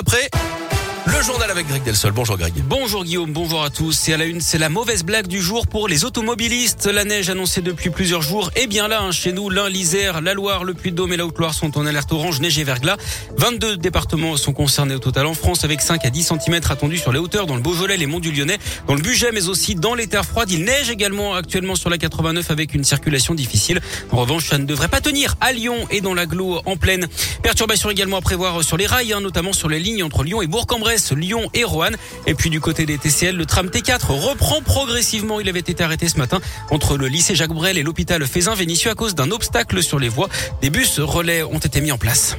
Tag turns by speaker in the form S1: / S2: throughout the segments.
S1: d'après. Le journal avec Greg Delsol. Bonjour Greg.
S2: Bonjour Guillaume, bonjour à tous. C'est à la une, c'est la mauvaise blague du jour pour les automobilistes. La neige annoncée depuis plusieurs jours est bien là. Hein, chez nous, l'Ain, l'Isère, la Loire, le Puy-de-Dôme et la Haute-Loire sont en alerte orange, neige et verglas. 22 départements sont concernés au total en France avec 5 à 10 cm attendus sur les hauteurs dans le Beaujolais, les monts du Lyonnais, dans le Bugey mais aussi dans les terres froides. Il neige également actuellement sur la 89 avec une circulation difficile. En revanche, ça ne devrait pas tenir à Lyon et dans l'agglo en pleine. Perturbation également à prévoir sur les rails, hein, notamment sur les lignes entre Lyon et Bourg-en-Bresse, Lyon et et puis du côté des TCL, le tram T4 reprend progressivement. Il avait été arrêté ce matin entre le lycée Jacques Brel et l'hôpital Fézin-Vénissieux à cause d'un obstacle sur les voies. Des bus relais ont été mis en place.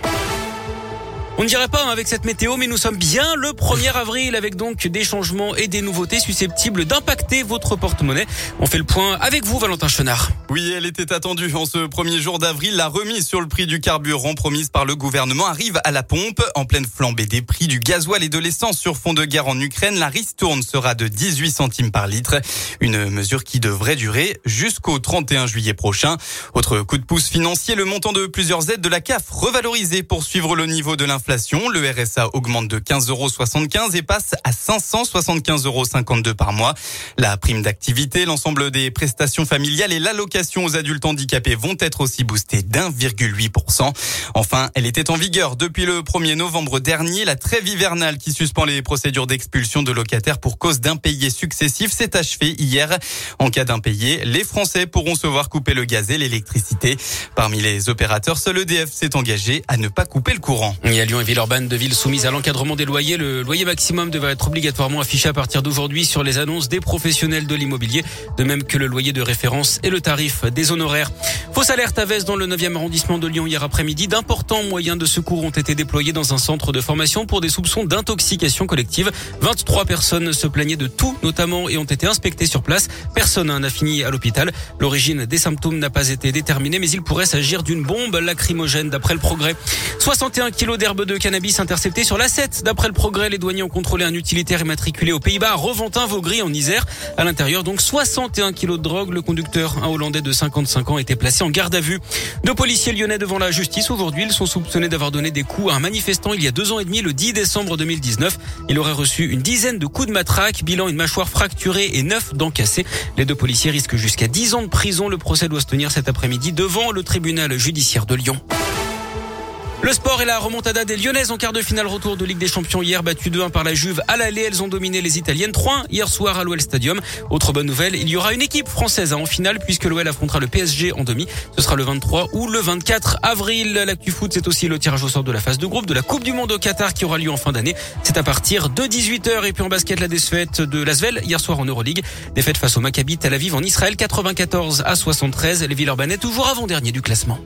S2: On ne dirait pas avec cette météo, mais nous sommes bien le 1er avril avec donc des changements et des nouveautés susceptibles d'impacter votre porte-monnaie. On fait le point avec vous, Valentin Chenard.
S3: Oui, elle était attendue en ce premier jour d'avril. La remise sur le prix du carburant promise par le gouvernement arrive à la pompe. En pleine flambée des prix du gasoil et de l'essence sur fond de guerre en Ukraine, la ristourne sera de 18 centimes par litre. Une mesure qui devrait durer jusqu'au 31 juillet prochain. Autre coup de pouce financier, le montant de plusieurs aides de la CAF revalorisé pour suivre le niveau de l'inflation le RSA augmente de 15,75 euros et passe à 575,52 euros par mois. La prime d'activité, l'ensemble des prestations familiales et l'allocation aux adultes handicapés vont être aussi boostées d'1,8%. Enfin, elle était en vigueur depuis le 1er novembre dernier. La trêve hivernale qui suspend les procédures d'expulsion de locataires pour cause d'impayés successifs s'est achevée hier. En cas d'impayés, les Français pourront se voir couper le gaz et l'électricité. Parmi les opérateurs, seul EDF s'est engagé à ne pas couper le courant.
S2: Lyon et Villeurbanne de ville soumise à l'encadrement des loyers. Le loyer maximum devrait être obligatoirement affiché à partir d'aujourd'hui sur les annonces des professionnels de l'immobilier, de même que le loyer de référence et le tarif des honoraires. Fausse alerte à dans le 9e arrondissement de Lyon hier après-midi. D'importants moyens de secours ont été déployés dans un centre de formation pour des soupçons d'intoxication collective. 23 personnes se plaignaient de tout, notamment, et ont été inspectées sur place. Personne n'a fini à l'hôpital. L'origine des symptômes n'a pas été déterminée, mais il pourrait s'agir d'une bombe lacrymogène d'après le progrès. 61 kilos d'herbe de cannabis intercepté sur l'A7. D'après le progrès, les douaniers ont contrôlé un utilitaire immatriculé aux Pays-Bas, Reventin, Vaugry en Isère. À l'intérieur, donc 61 kilos de drogue. Le conducteur, un Hollandais de 55 ans, était placé en garde à vue. Deux policiers lyonnais devant la justice aujourd'hui. Ils sont soupçonnés d'avoir donné des coups à un manifestant il y a deux ans et demi, le 10 décembre 2019. Il aurait reçu une dizaine de coups de matraque, bilan une mâchoire fracturée et neuf dents cassées. Les deux policiers risquent jusqu'à 10 ans de prison. Le procès doit se tenir cet après-midi devant le tribunal judiciaire de Lyon. Le sport et la remontada des Lyonnaises en quart de finale retour de Ligue des Champions hier battu 2-1 par la Juve à l'aller. Elles ont dominé les Italiennes 3-1 hier soir à l'OL Stadium. Autre bonne nouvelle, il y aura une équipe française en finale puisque l'OL affrontera le PSG en demi. Ce sera le 23 ou le 24 avril. L'actu foot, c'est aussi le tirage au sort de la phase de groupe de la Coupe du Monde au Qatar qui aura lieu en fin d'année. C'est à partir de 18h. Et puis en basket, la défaite de Lasvel hier soir en Euroleague. Défaite face au Maccabi Tel Aviv en Israël 94 à 73. Les Villeurbanais toujours avant-dernier du classement.